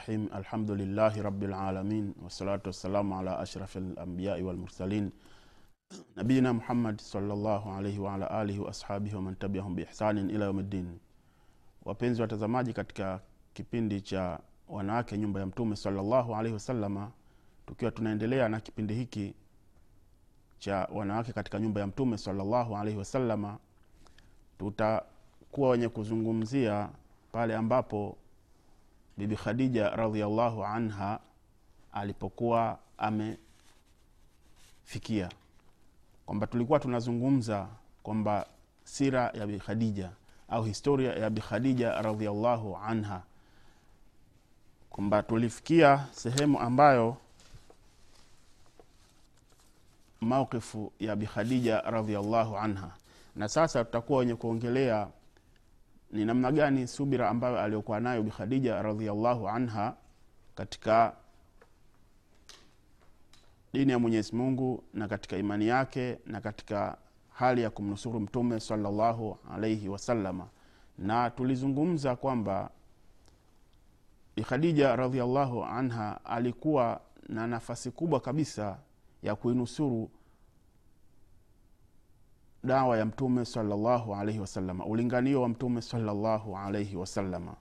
rahim alhamdulillahi rabilalamin wassalatu wassalamu ala ashrafi lambiyai walmursalin nabiyina muhammad salllahu alaihi waala alihi waashabihi waman tabiahum biihsanin ila yaumiddin wapenzi watazamaji katika kipindi cha wanawake nyumba ya mtume salllahu alaihi wasalama tukiwa tunaendelea na kipindi hiki cha wanawake katika nyumba ya mtume salllahu alaihi wasalama tutakuwa wenye kuzungumzia pale ambapo bibi khadija radiallahu anha alipokuwa amefikia. Kwamba tulikuwa tunazungumza kwamba sira ya bi khadija au historia ya bi khadija radiallahu anha. Kwamba tulifikia sehemu ambayo mauqifu ya bi khadija radiallahu anha. Na sasa tutakuwa wenye kuongelea ni namna gani subira ambayo aliyokuwa nayo bi khadija anha katika dini ya mwenyezi mungu na katika imani yake na katika hali ya kumnusuru mtume salallahu alaihi wasalama na tulizungumza kwamba bi khadija radiallahu anha alikuwa na nafasi kubwa kabisa ya kuinusuru dawa ya mtume salallahu alaihi wasalama ulinganio wa mtume salallahu alaihi wasalama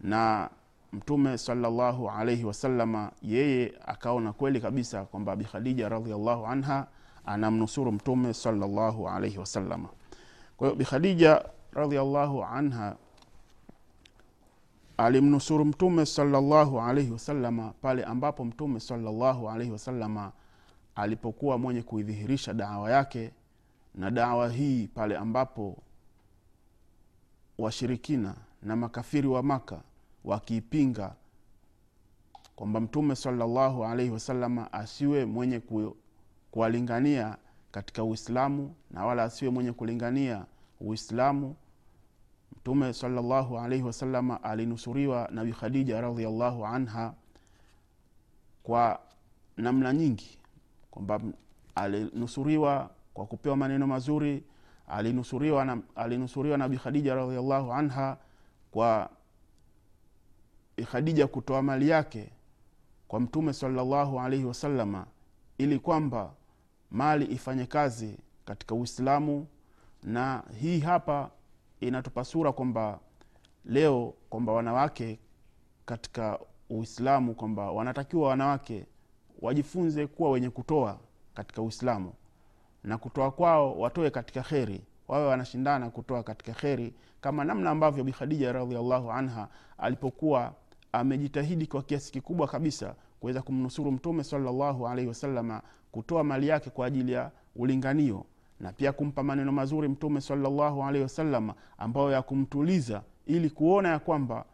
na mtume salallahu alaihi wasalama yeye akaona kweli kabisa kwamba bikhadija radiallahu anha anamnusuru mtume salallahu alaihi wasalama kwa hiyo bikhadija radiallahu anha alimnusuru mtume salallahu alaihi wasalama pale ambapo mtume salallahu alaihi wasalama alipokuwa mwenye kuidhihirisha dawa yake na dawa hii pale ambapo washirikina na makafiri wa maka wakiipinga kwamba mtume salallahu alaihi wasalama asiwe mwenye kuwalingania katika uislamu na wala asiwe mwenye kulingania uislamu. Mtume salallahu alaihi wasalama alinusuriwa na bi khadija radiallahu anha kwa namna nyingi kwamba alinusuriwa kwa kupewa maneno mazuri. Alinusuriwa na, alinusuriwa na khadija radiallahu anha kwa khadija kutoa mali yake kwa mtume salallahu alaihi wasalama ili kwamba mali ifanye kazi katika uislamu. Na hii hapa inatupa sura kwamba leo kwamba wanawake katika uislamu kwamba wanatakiwa wanawake wajifunze kuwa wenye kutoa katika uislamu na kutoa kwao watoe katika kheri wawe wanashindana kutoa katika kheri kama namna ambavyo bikhadija radiallahu anha alipokuwa amejitahidi kwa kiasi kikubwa kabisa kuweza kumnusuru mtume salallahu alaihi wasalama kutoa mali yake kwa ajili ya ulinganio na pia kumpa maneno mazuri mtume salallahu alaihi wasalama ambayo ya kumtuliza ili kuona ya kwamba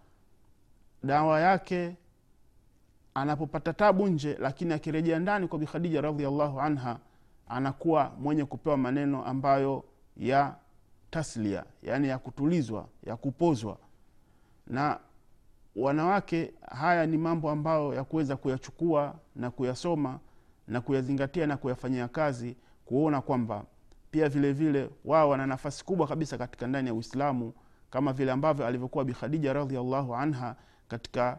dawa yake anapopata tabu nje lakini akirejea ndani kwa bikhadija radiallahu anha anakuwa mwenye kupewa maneno ambayo ya taslia yaani ya kutulizwa ya kupozwa. Na wanawake haya ni mambo ambayo ya kuweza kuyachukua na kuyasoma na kuyazingatia na kuyafanyia kazi kuona kwamba pia vile vile wao wana nafasi kubwa kabisa katika ndani ya uislamu kama vile ambavyo alivyokuwa bikhadija radiallahu anha katika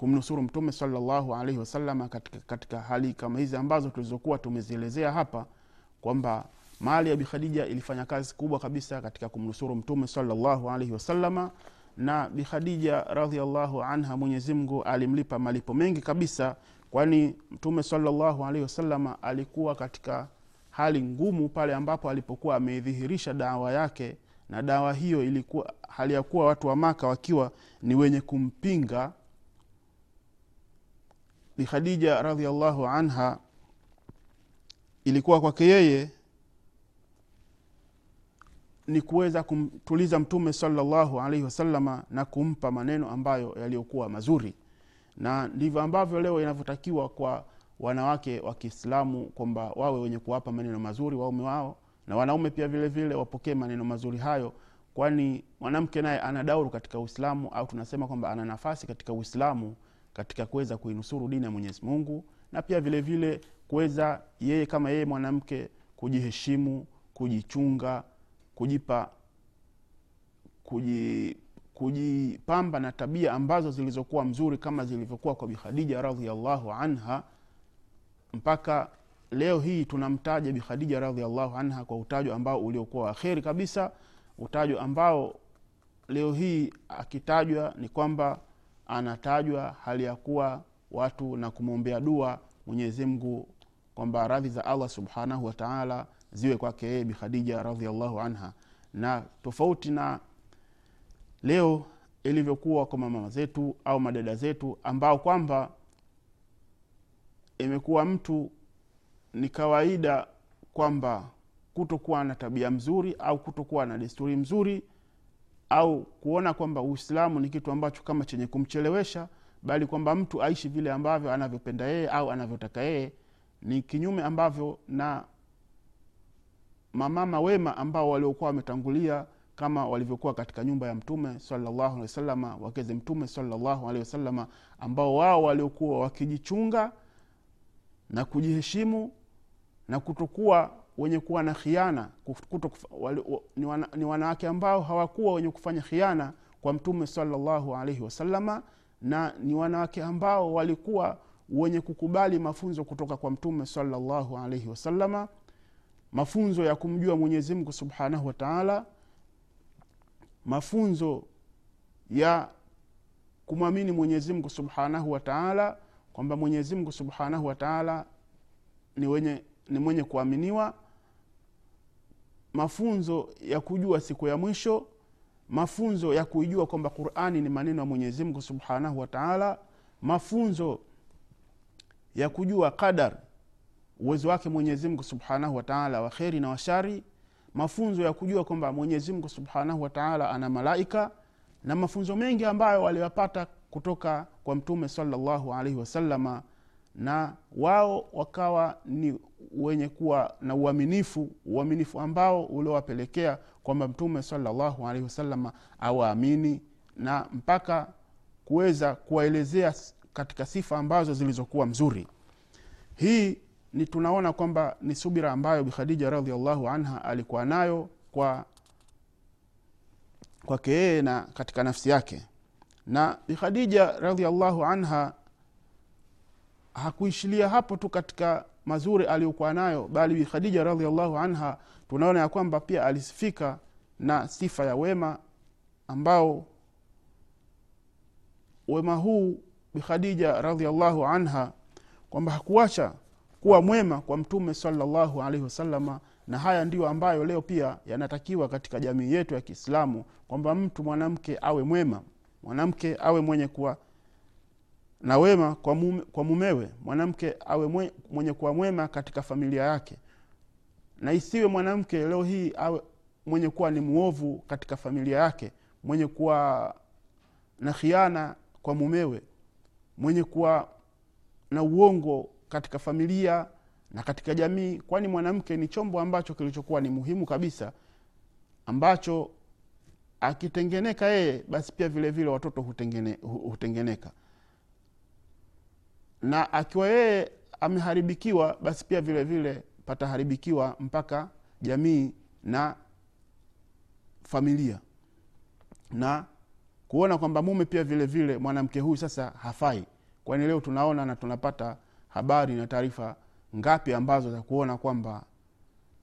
kumnusuru mtume salallahu alaihi wasalama katika, katika hali kama hizi ambazo tulizokuwa tumezielezea hapa kwamba mali ya bikhadija ilifanya kazi kubwa kabisa katika kumnusuru mtume salallahu alaihi wasalama na bikhadija radiallahu anha mwenyezimngu alimlipa malipo mengi kabisa kwani mtume salallahu alaihi wasalama alikuwa katika hali ngumu pale ambapo alipokuwa ameidhihirisha dawa yake na dawa hiyo ilikuwa hali ya kuwa watu wa maka wakiwa ni wenye kumpinga bi khadija radiallahu anha ilikuwa kwake yeye ni kuweza kumtuliza mtume salallahu alaihi wasalama na kumpa maneno ambayo yaliyokuwa mazuri. Na ndivyo ambavyo leo inavyotakiwa kwa wanawake wa kiislamu kwamba wawe wenye kuwapa maneno mazuri waume wao na wanaume pia vile vile wapokee maneno mazuri hayo kwani mwanamke naye ana dauru katika uislamu au tunasema kwamba ana nafasi katika uislamu katika kuweza kuinusuru dini ya mwenyezi mungu na pia vile vile kuweza yeye kama yeye mwanamke kujiheshimu kujichunga kujipa kuji, kujipamba na tabia ambazo zilizokuwa mzuri kama zilivyokuwa kwa bikhadija radiallahu anha. Mpaka leo hii tunamtaja bikhadija radiallahu anha kwa utajo ambao uliokuwa wakheri kabisa utajo ambao leo hii akitajwa ni kwamba anatajwa hali ya kuwa watu na kumwombea dua mwenyezi kwamba radhi za allah subhanahu wataala ziwe kwake yeye bikhadija radiallahu anha. Na tofauti na leo ilivyokuwa kwa mama zetu au madada zetu ambao kwamba imekuwa mtu ni kawaida kwamba kutokuwa na tabia mzuri au kutokuwa na desturi mzuri au kuona kwamba uislamu ni kitu ambacho kama chenye kumchelewesha bali kwamba mtu aishi vile ambavyo anavyopenda yeye au anavyotaka yeye ni kinyume ambavyo na mamama wema ambao waliokuwa wametangulia kama walivyokuwa katika nyumba ya mtume salllahu alehi wasalama wakeze mtume salllahu alehi wasalama ambao wao waliokuwa wakijichunga na kujiheshimu na kutokuwa wenye kuwa na khiana kuto, wali, ni, wana, ni wanawake ambao hawakuwa wenye kufanya khiana kwa mtume salllahu alaihi wasalama na ni wanawake ambao walikuwa wenye kukubali mafunzo kutoka kwa mtume salllahu alaihi wasalama mafunzo ya kumjua mwenyezi mungu subhanahu wataala mafunzo ya kumwamini mwenyezi mungu subhanahu wataala kwamba mwenyezi mungu subhanahu wataala ni, ni mwenye kuaminiwa mafunzo ya kujua siku ya mwisho mafunzo ya kuijua kwamba qurani ni maneno ya mwenyezi mungu subhanahu wataala mafunzo ya kujua qadar uwezo wake mwenyezi mungu subhanahu wataala wa kheri na washari mafunzo ya kujua kwamba mwenyezi mungu subhanahu wataala ana malaika na mafunzo mengi ambayo waliwapata kutoka kwa mtume salllahu alaihi wasalama na wao wakawa ni wenye kuwa na uaminifu uaminifu ambao uliowapelekea kwamba mtume salallahu alaihi wasalama awaamini na mpaka kuweza kuwaelezea katika sifa ambazo zilizokuwa mzuri. Hii ni tunaona kwamba ni subira ambayo bikhadija radiallahu anha alikuwa nayo kwa kwake yeye na katika nafsi yake. Na bikhadija radiallahu anha hakuishilia hapo tu katika mazuri aliyokuwa nayo bali bikhadija radiallahu anha tunaona ya kwamba pia alisifika na sifa ya wema ambao wema huu bikhadija radiallahu anha kwamba hakuacha kuwa mwema kwa mtume salllahu alaihi wasalama na haya ndiyo ambayo leo pia yanatakiwa katika jamii yetu ya kiislamu kwamba mtu mwanamke awe mwema mwanamke awe mwenye kuwa na wema kwa, mume, kwa mumewe mwanamke awe mwe, mwenye kuwa mwema katika familia yake. Na isiwe mwanamke leo hii awe mwenye kuwa ni mwovu katika familia yake mwenye kuwa na khiana kwa mumewe mwenye kuwa na uongo katika familia na katika jamii kwani mwanamke ni chombo ambacho kilichokuwa ni muhimu kabisa ambacho akitengeneka yeye basi pia vilevile vile watoto hutengene, hutengeneka na akiwa yeye ameharibikiwa basi pia vile vile pataharibikiwa mpaka jamii na familia. Na kuona kwamba mume pia vile vile mwanamke huyu sasa hafai. Kwani leo tunaona na tunapata habari na taarifa ngapi ambazo za kuona kwamba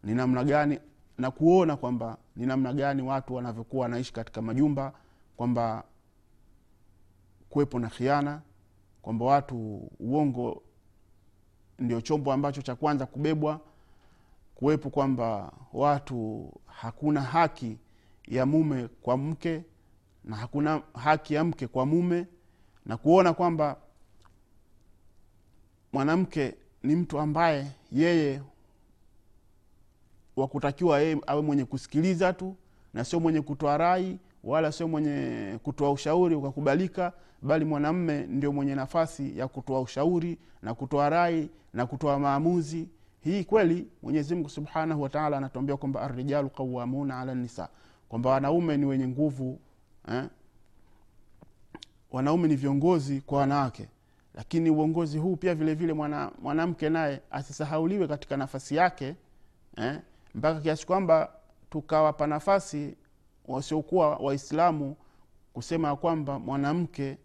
ni namna gani na kuona kwamba ni namna gani watu wanavyokuwa wanaishi katika majumba kwamba kuwepo na khiana kwamba watu uongo ndio chombo ambacho cha kwanza kubebwa kuwepo kwamba watu hakuna haki ya mume kwa mke na hakuna haki ya mke kwa mume na kuona kwamba mwanamke ni mtu ambaye yeye wakutakiwa yeye awe mwenye kusikiliza tu na sio mwenye kutoa rai wala sio mwenye kutoa ushauri ukakubalika bali mwanamme ndio mwenye nafasi ya kutoa ushauri na kutoa rai na kutoa maamuzi hii kweli mwenyezi subhanahu wataala anatuambia kwamba arrijalu qawamuna ala nisa kwamba wanaume ni wenye nguvu eh? wanaume ni viongozi kwa wanawake lakini uongozi huu pia vile vile mwana, mwanamke naye asisahauliwe katika nafasi yake eh? mpaka kiasi kwamba tukawapa nafasi wasiokuwa waislamu kusema ya kwamba mwanamke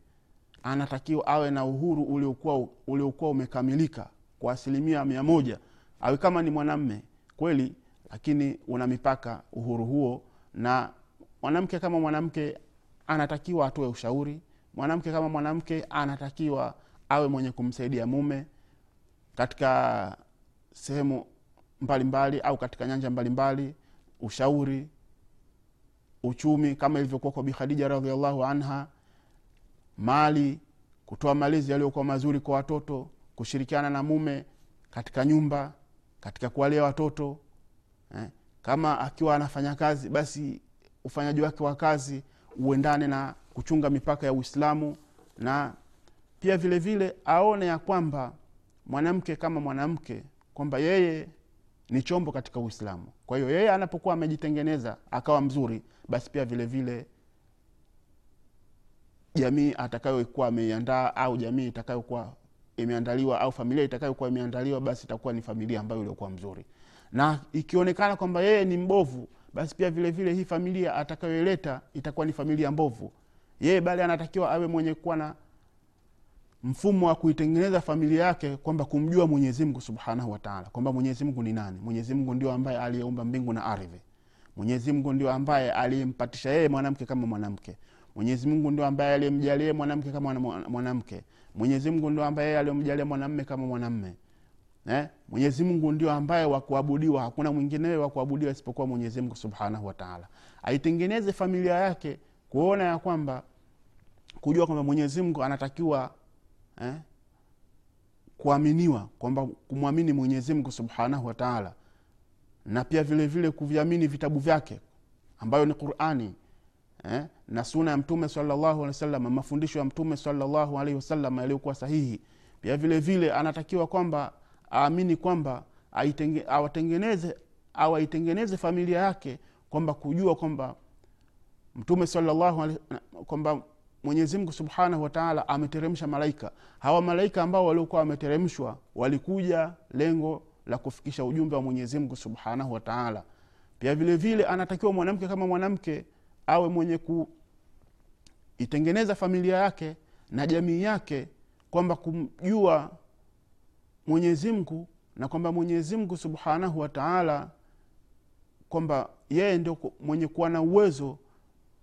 anatakiwa awe na uhuru uliokuwa uliokuwa umekamilika kwa asilimia mia moja awe kama ni mwanamme kweli lakini una mipaka uhuru huo. Na mwanamke kama mwanamke anatakiwa atoe ushauri mwanamke kama mwanamke anatakiwa awe mwenye kumsaidia mume katika sehemu mbalimbali au katika nyanja mbalimbali ushauri uchumi kama ilivyokuwa kwa Bikhadija radiallahu anha mali kutoa malezi yaliyokuwa mazuri kwa watoto kushirikiana na mume katika nyumba katika kuwalea watoto eh, kama akiwa anafanya kazi basi ufanyaji wake wa kazi uendane na kuchunga mipaka ya uislamu na pia vile vile aone ya kwamba mwanamke kama mwanamke kwamba yeye ni chombo katika uislamu. Kwa hiyo yeye anapokuwa amejitengeneza akawa mzuri basi pia vile vile jamii atakayokuwa ameiandaa au jamii itakayokuwa imeandaliwa au familia itakayokuwa imeandaliwa basi itakuwa ni familia ambayo iliokuwa mzuri. Na ikionekana kwamba yeye ni mbovu basi pia vile vile hii familia atakayoileta itakuwa ni familia mbovu. Yeye bali anatakiwa awe mwenye kuwa na mfumo wa kuitengeneza familia yake kwamba kumjua mwenyezi mungu subhanahu wataala kwamba mwenyezi ni nani? Mwenyezi ndio ambaye aliyeumba mbingu na ardhi. Mwenyezi mungu ndio ambaye aliyempatisha yeye mwanamke kama mwanamke. Mwenyezi ndio ambaye aliyemjalia mwanamke kama mwanamke. Mwenyezi ndio ambaye aliyemjalia mwanamme kama mwanamme. Eh? mwenyezi ndio ambaye wakuabudiwa hakuna mwinginewe wakuabudiwa isipokuwa mwenyezi subhanahu wataala aitengeneze familia yake kuona ya kwamba kujua kwamba mwenyezi anatakiwa eh? kuaminiwa kwamba kumwamini mwenyezi mungu subhanahu wataala na pia vile vile kuviamini vitabu vyake ambayo ni qurani eh? na suna ya mtume salllahu alehi wasalama mafundisho ya mtume salllahu alehi wasalama yaliyokuwa sahihi pia vile vile anatakiwa kwamba aamini kwamba aitenge, awatengeneze awaitengeneze familia yake kwamba kujua kwamba mtume salllahu kwamba mwenyezimngu subhanahu wataala ameteremsha malaika. Hawa malaika ambao waliokuwa wameteremshwa walikuja lengo la kufikisha ujumbe wa mwenyezimngu subhanahu wataala pia vile vile anatakiwa mwanamke kama mwanamke awe mwenye kuitengeneza familia yake na jamii yake kwamba kumjua mwenyezimngu na kwamba mwenyezimngu subhanahu wataala kwamba yeye ndio mwenye kuwa na uwezo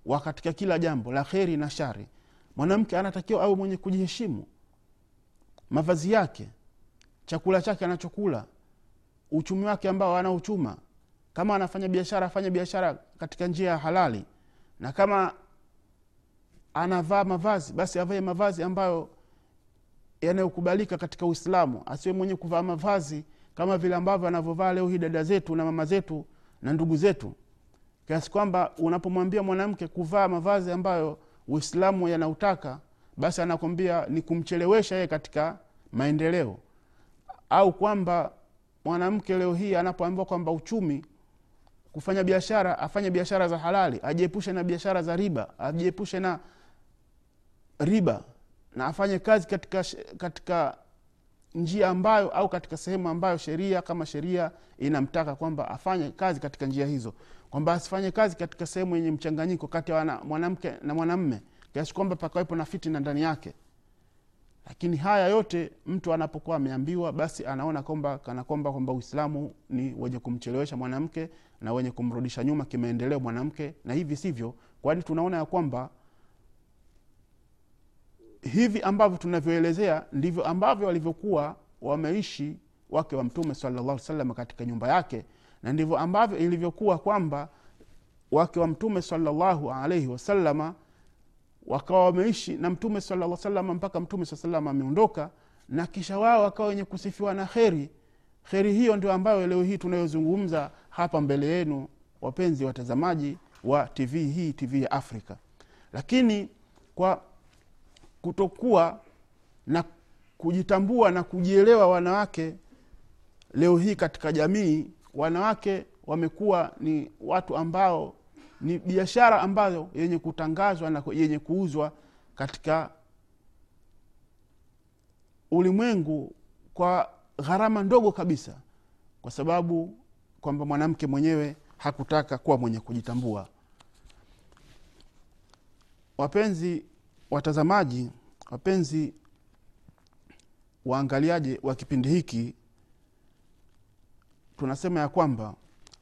wa katika kila jambo la kheri na shari. Mwanamke anatakiwa awe mwenye kujiheshimu. Mavazi yake chakula chake anachokula uchumi wake ambao anauchuma kama anafanya biashara afanye biashara katika njia ya halali. Na kama anavaa mavazi basi avae mavazi ambayo yanayokubalika katika uislamu. Asiwe mwenye kuvaa mavazi kama vile ambavyo anavyovaa leo hii dada zetu na mama zetu na ndugu zetu kiasi kwamba unapomwambia mwanamke kuvaa mavazi ambayo uislamu yanautaka basi anakwambia ni kumchelewesha yeye katika maendeleo. Au kwamba mwanamke leo hii anapoambiwa kwamba uchumi kufanya biashara afanye biashara za halali ajiepushe na biashara za riba ajiepushe na riba na afanye kazi katika, katika njia ambayo au katika sehemu ambayo sheria kama sheria inamtaka kwamba afanye kazi katika njia hizo kwamba asifanye kazi katika sehemu yenye mchanganyiko kati ya mwanamke na mwanamme kiasi kwamba pakawepo na fitina ndani yake. Lakini haya yote mtu anapokuwa ameambiwa basi anaona kwamba kana kwamba uislamu ni wenye kumchelewesha mwanamke na wenye kumrudisha nyuma kimaendeleo mwanamke na hivi sivyo kwani tunaona ya kwamba hivi ambavyo tunavyoelezea ndivyo ambavyo walivyokuwa wameishi wake wa mtume salllah salam katika nyumba yake na ndivyo ambavyo ilivyokuwa kwamba wake wa mtume salllahu alaihi wasalama wakawa wameishi na mtume sala salama mpaka mtume saa ameondoka na kisha wao wakawa wenye kusifiwa na kheri. Kheri hiyo ndio ambayo leo hii tunayozungumza hapa mbele yenu wapenzi watazamaji wa tv hii tv ya afrika. Lakini kwa kutokuwa na kujitambua na kujielewa wanawake leo hii katika jamii wanawake wamekuwa ni watu ambao ni biashara ambayo yenye kutangazwa na yenye kuuzwa katika ulimwengu kwa gharama ndogo kabisa kwa sababu kwamba mwanamke mwenyewe hakutaka kuwa mwenye kujitambua. Wapenzi watazamaji wapenzi waangaliaji wa kipindi hiki tunasema ya kwamba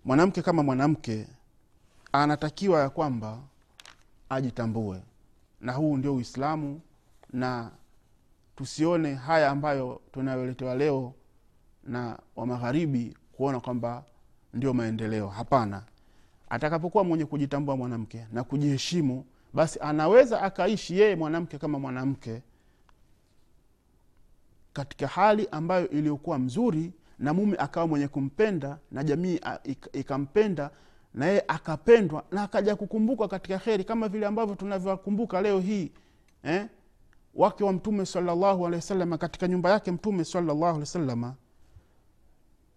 mwanamke kama mwanamke anatakiwa ya kwamba ajitambue. Na huu ndio uislamu na tusione haya ambayo tunayoletewa leo na wa magharibi kuona kwamba ndio maendeleo. Hapana. Atakapokuwa mwenye kujitambua mwanamke na kujiheshimu basi anaweza akaishi yeye mwanamke kama mwanamke katika hali ambayo iliyokuwa mzuri na mume akawa mwenye kumpenda na jamii ikampenda na yeye akapendwa na akaja kukumbukwa katika kheri kama vile ambavyo tunavyokumbuka leo hii eh? wake wa mtume salallahu alehi wasalama katika nyumba yake mtume salallahu alehi wasalama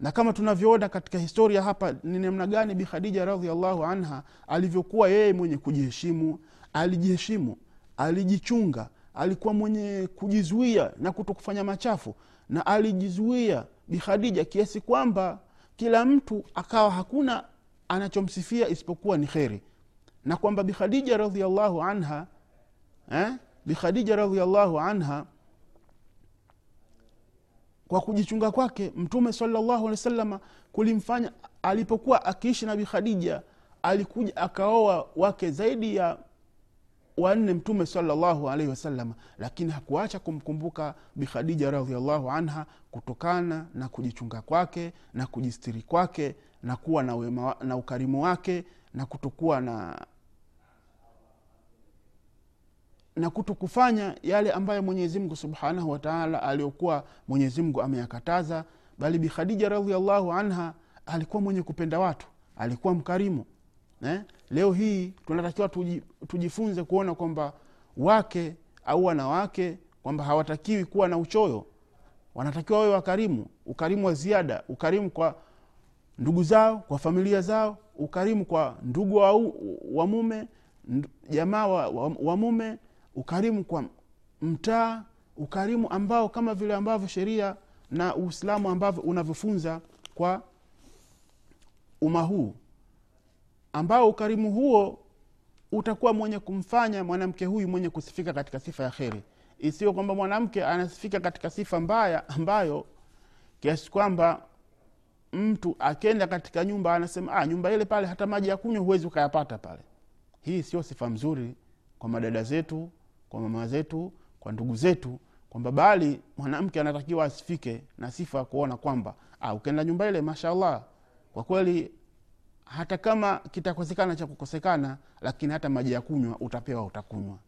na kama tunavyoona katika historia hapa ni namna gani bi radiallahu anha alivyokuwa yeye mwenye kujiheshimu alijiheshimu alijichunga alikuwa mwenye kujizuia na kuto kufanya machafu na alijizuia bi khadija kiasi kwamba kila mtu akawa hakuna anachomsifia isipokuwa ni kheri na kwamba bikhadija radiallahu anha eh? bikhadija radiallahu anha kwa kujichunga kwake mtume salllahu alehi wasalama kulimfanya alipokuwa akiishi na bikhadija alikuja akaoa wake zaidi ya wanne mtume salllahu alaihi wasalama lakini hakuacha kumkumbuka bikhadija radiallahu anha kutokana na kujichunga kwake na kujistiri kwake na kuwa na, wema, na ukarimu wake na kutokuwa na na kuto kufanya yale ambayo mwenyezimngu subhanahu wataala aliyokuwa mwenyezimngu ameyakataza bali bikhadija radiallahu anha alikuwa mwenye kupenda watu alikuwa mkarimu eh? leo hii tunatakiwa tuji, tujifunze kuona kwamba wake au wanawake kwamba hawatakiwi kuwa na uchoyo. Wanatakiwa wawe wakarimu. Ukarimu wa ziada. Ukarimu kwa ndugu zao kwa familia zao. Ukarimu kwa ndugu wa, wa mume jamaa wa, wa, wa mume. Ukarimu kwa mtaa. Ukarimu ambao kama vile ambavyo sheria na uislamu ambavyo unavyofunza kwa umma huu ambao ukarimu huo utakuwa mwenye kumfanya mwanamke huyu mwenye kusifika katika sifa ya kheri. Isiyo kwamba mwanamke anasifika katika sifa mbaya ambayo kiasi kwamba mtu akenda katika nyumba anasema ah, nyumba ile pale hata maji ya kunywa huwezi ukayapata pale. Hii sio sifa mzuri kwa madada zetu kwa mama zetu kwa ndugu zetu kwamba bali mwanamke anatakiwa asifike na sifa ya kuona kwamba ah, ukenda nyumba ile mashallah kwa kweli hata kama kitakosekana cha kukosekana lakini hata maji ya kunywa utapewa utakunywa.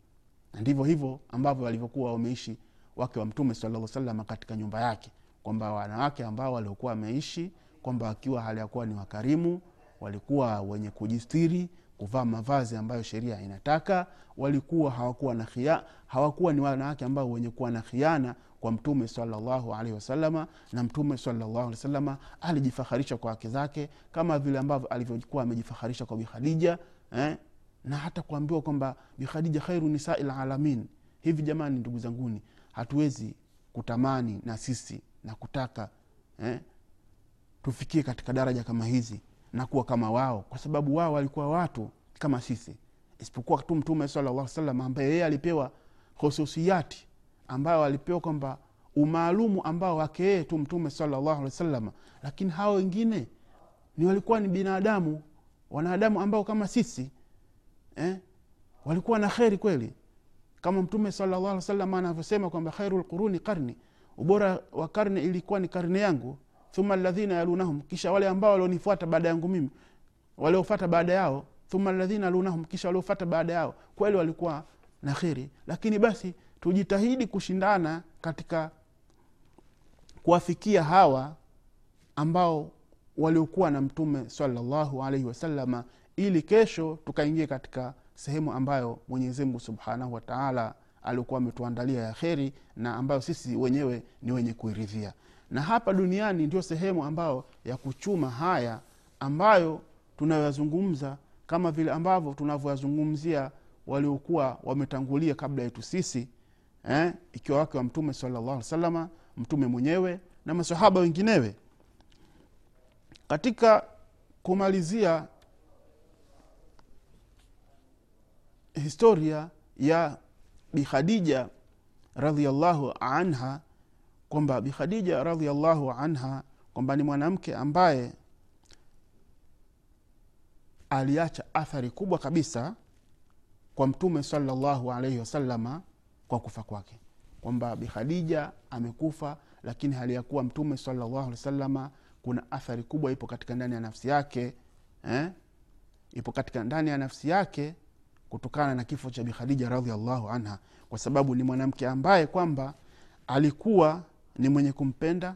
Na ndivyo hivyo ambavyo walivyokuwa wameishi wake wa mtume salaa salama katika nyumba yake. Kwamba wanawake ambao waliokuwa wameishi kwamba wakiwa hali ya ni wakarimu walikuwa wenye kujistiri kuvaa mavazi ambayo sheria inataka walikuwa hawakuwa na khia, hawakuwa ni wanawake ambao wenye kuwa na khiana kwa mtume salllahu alaihi wasalama na mtume salllahu alaihi wasalama alijifaharisha kwa wake zake kama vile ambavyo alivyokuwa amejifaharisha kwa bikhadija eh? na hata kuambiwa kwamba bikhadija khairu nisai lalamin hivi jamani ndugu zanguni hatuwezi kutamani na sisi na kutaka eh? tufikie katika daraja kama hizi na kuwa kama wao kwa sababu wao walikuwa watu kama sisi isipokuwa tu mtume sallallahu salam ambaye yeye alipewa hususiyati ambayo alipewa kwamba umaalumu ambao wake yeye tu mtume sallallahu alaihi wasallam lakini hao wengine ni walikuwa ni binadamu wanadamu ambao kama sisi eh? walikuwa na kheri kweli kama mtume sallallahu alaihi wasallam anavyosema kwamba khairu lquruni karni ubora wa karne ilikuwa ni karne yangu thumma ladhina yalunahum kisha wale ambao walionifuata baada yangu mimi waliofata baada yao thumma ladhina yalunahum kisha waliofata baada yao kweli walikuwa na kheri lakini basi tujitahidi kushindana katika kuwafikia hawa ambao waliokuwa na mtume salallahu alaihi wasalama ili kesho tukaingia katika sehemu ambayo mwenyezimngu subhanahu wataala aliokuwa ametuandalia ya kheri na ambayo sisi wenyewe ni wenye kuiridhia. Na hapa duniani ndio sehemu ambayo ya kuchuma haya ambayo tunayoyazungumza kama vile ambavyo tunavyoyazungumzia waliokuwa wametangulia kabla yetu sisi eh, ikiwa wake wa mtume salllah salama mtume mwenyewe na masahaba wenginewe. Katika kumalizia historia ya bikhadija radiallahu anha kwamba bikhadija radiallahu anha kwamba ni mwanamke ambaye aliacha athari kubwa kabisa kwa mtume salallahu alaihi wasalama kwa kufa kwake kwamba bikhadija amekufa lakini hali ya kuwa mtume salllahu alih wasalama kuna athari kubwa ipo katika ndani ya nafsi yake eh? ipo katika ndani ya nafsi yake kutokana na kifo cha bikhadija radiallahu anha kwa sababu ni mwanamke ambaye kwamba alikuwa ni mwenye kumpenda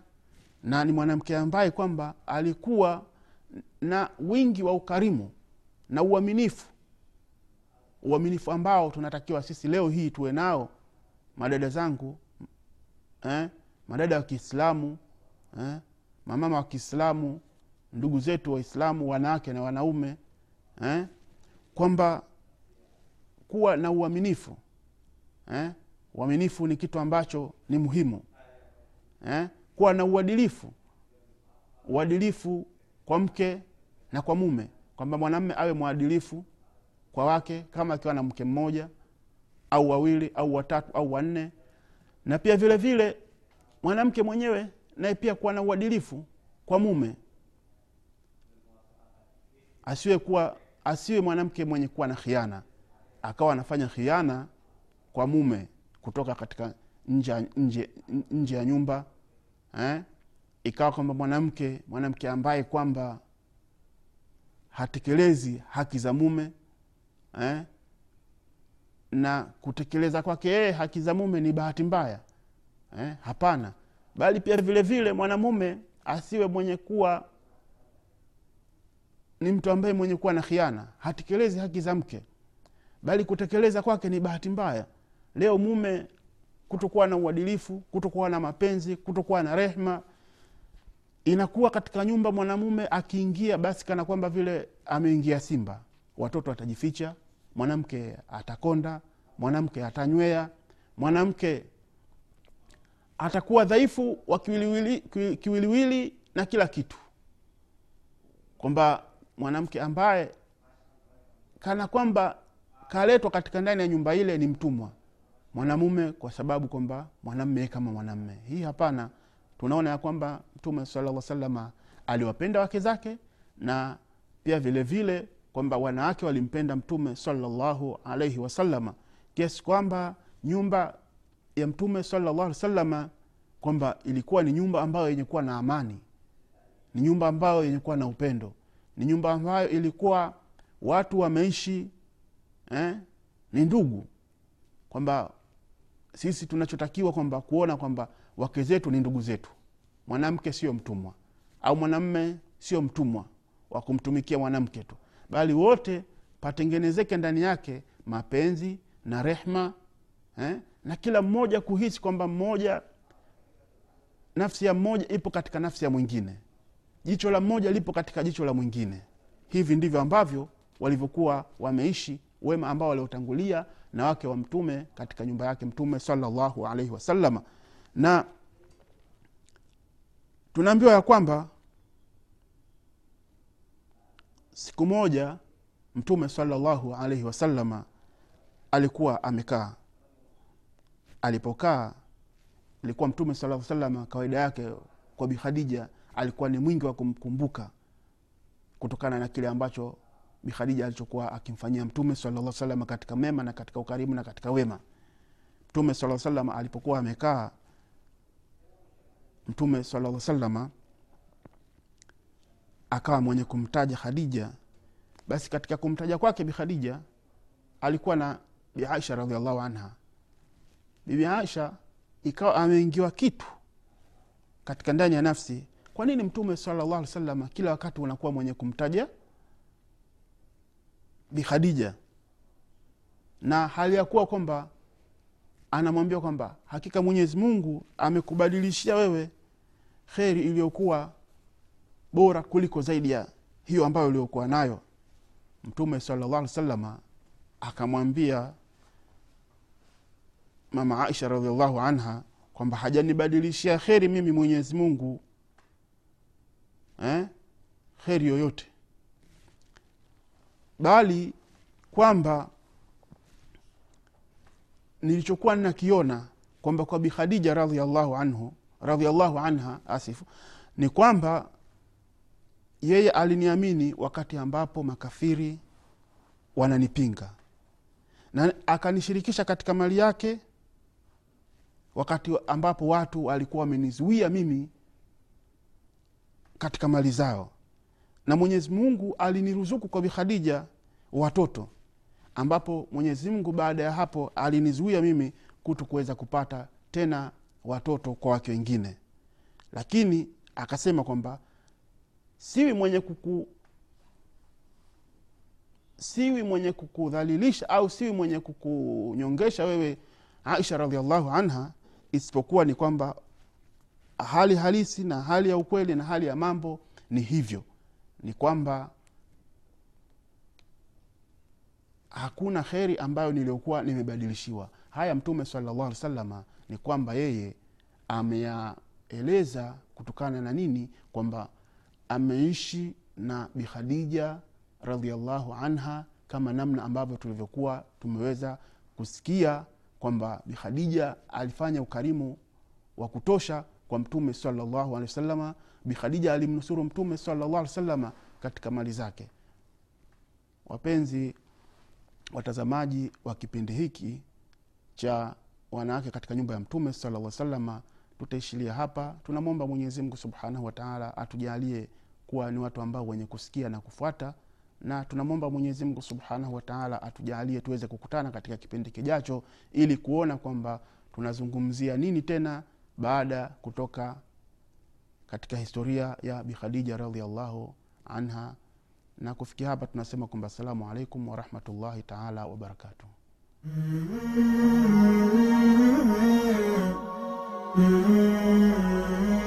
na ni mwanamke ambaye kwamba alikuwa na wingi wa ukarimu na uaminifu uaminifu ambao tunatakiwa sisi leo hii tuwe nao madada zangu eh? madada wa kiislamu eh? mamama wa kiislamu ndugu zetu waislamu wanawake na wanaume eh? kwamba kuwa na uaminifu eh? uaminifu ni kitu ambacho ni muhimu eh? kuwa na uadilifu uadilifu kwa mke na kwa mume kwamba mwanamme awe mwadilifu kwa wake kama akiwa na mke mmoja au wawili au watatu au wanne na pia vile vile mwanamke mwenyewe naye pia kuwa na uadilifu kwa mume asiwe kuwa asiwe mwanamke mwenye kuwa na khiana akawa anafanya khiana kwa mume kutoka katika nje nje nje ya nyumba eh? ikawa kwamba mwanamke mwanamke ambaye kwamba hatekelezi haki za mume eh? Na kutekeleza kwake yeye haki za mume ni bahati mbaya. Eh? hapana. Bali pia vile vile mwanamume asiwe mwenye kuwa ni mtu ambaye mwenye kuwa na khiana. Hatekelezi haki za mke. Bali kutekeleza kwake ni bahati mbaya. Leo mume kutokuwa na uadilifu kutokuwa na mapenzi kutokuwa na rehma inakuwa katika nyumba mwanamume akiingia basi kana kwamba vile ameingia simba. Watoto atajificha mwanamke atakonda mwanamke atanywea mwanamke atakuwa dhaifu wa kiwiliwili, na kila kitu. Kwamba mwanamke ambaye kana kwamba kaletwa katika ndani ya nyumba ile ni mtumwa. Mwanamume kwa sababu kwamba mwanamme kama mwanamme hii hapana. Tunaona ya kwamba mtume salaa salama aliwapenda wake zake na pia vile vile kwamba wanawake walimpenda mtume salallahu alaihi wasalama kiasi kwamba nyumba ya mtume salallahu alih wasalama kwamba ilikuwa ni nyumba ambayo yenye kuwa na amani ni nyumba ambayo yenye kuwa na upendo ni nyumba ambayo ilikuwa watu wameishi eh, ni ndugu kwamba sisi tunachotakiwa kwamba kuona kwamba wake zetu ni ndugu zetu mwanamke sio mtumwa au mwanamme sio mtumwa wa kumtumikia mwanamke tu bali wote patengenezeke ndani yake mapenzi na rehma eh? na kila mmoja kuhisi kwamba mmoja nafsi ya mmoja ipo katika nafsi ya mwingine. Jicho la mmoja lipo katika jicho la mwingine. Hivi ndivyo ambavyo walivyokuwa wameishi wema ambao waliotangulia na wake wa mtume katika nyumba yake mtume salallahu alaihi wasalama na tunaambiwa ya kwamba siku moja mtume salallahu alaihi wasalama alikuwa amekaa. Alipokaa alikuwa mtume saa salama kawaida yake kwa bikhadija alikuwa ni mwingi wa kumkumbuka kutokana na kile ambacho bikhadija alichokuwa akimfanyia mtume salaa salama katika mema na katika ukarimu na katika wema. Mtume saa salama alipokuwa amekaa mtume salaa salama akawa mwenye kumtaja khadija basi katika kumtaja kwake bikhadija alikuwa na bi aisha radiallahu anha. Bibi aisha ikawa ameingiwa kitu katika ndani ya nafsi. Kwa nini mtume salallahu alih salama kila wakati unakuwa mwenye kumtaja bi na hali ya kuwa kwamba anamwambia kwamba hakika mwenyezi mungu amekubadilishia wewe kheri iliyokuwa bora kuliko zaidi ya hiyo ambayo uliokuwa nayo mtume salllah alih salama akamwambia mama aisha radiallahu anha kwamba hajanibadilishia kheri mimi mwenyezi mungu eh? kheri yoyote bali kwamba nilichokuwa nnakiona kwamba kwa bikhadija radiallahu anhu radiallahu anha asifu ni kwamba yeye aliniamini wakati ambapo makafiri wananipinga. Na akanishirikisha katika mali yake wakati ambapo watu walikuwa wamenizuia mimi katika mali zao. Na mwenyezi mungu aliniruzuku kwa bikhadija watoto ambapo mwenyezi mungu baada ya hapo alinizuia mimi kutu kuweza kupata tena watoto kwa wake wengine. Lakini akasema kwamba siwi mwenye kuku siwi mwenye kukudhalilisha au siwi mwenye kukunyongesha wewe aisha radiallahu anha isipokuwa ni kwamba hali halisi na hali ya ukweli na hali ya mambo ni hivyo. Ni kwamba hakuna kheri ambayo niliyokuwa nimebadilishiwa. Haya mtume salllahu alih salama ni kwamba yeye ameyaeleza kutokana na nini? Kwamba ameishi na bikhadija radiallahu anha kama namna ambavyo tulivyokuwa tumeweza kusikia kwamba bikhadija alifanya ukarimu wa kutosha kwa mtume salllahu alehi wasalama bikhadija alimnusuru mtume salllahu alehi wasalama katika mali zake. Wapenzi watazamaji wa kipindi hiki cha wanawake katika nyumba ya mtume sala salama tutaishilia hapa. Tunamwomba mwenyezimngu subhanahu wataala atujalie kuwa ni watu ambao wenye kusikia na kufuata na tunamwomba mwenyezimngu subhanahu wataala atujalie tuweze kukutana katika kipindi kijacho ili kuona kwamba tunazungumzia nini tena baada kutoka katika historia ya bikhadija radiallahu anha. Na kufikia hapa tunasema kwamba assalamu alaikum warahmatullahi taala wabarakatuh Mm-hmm.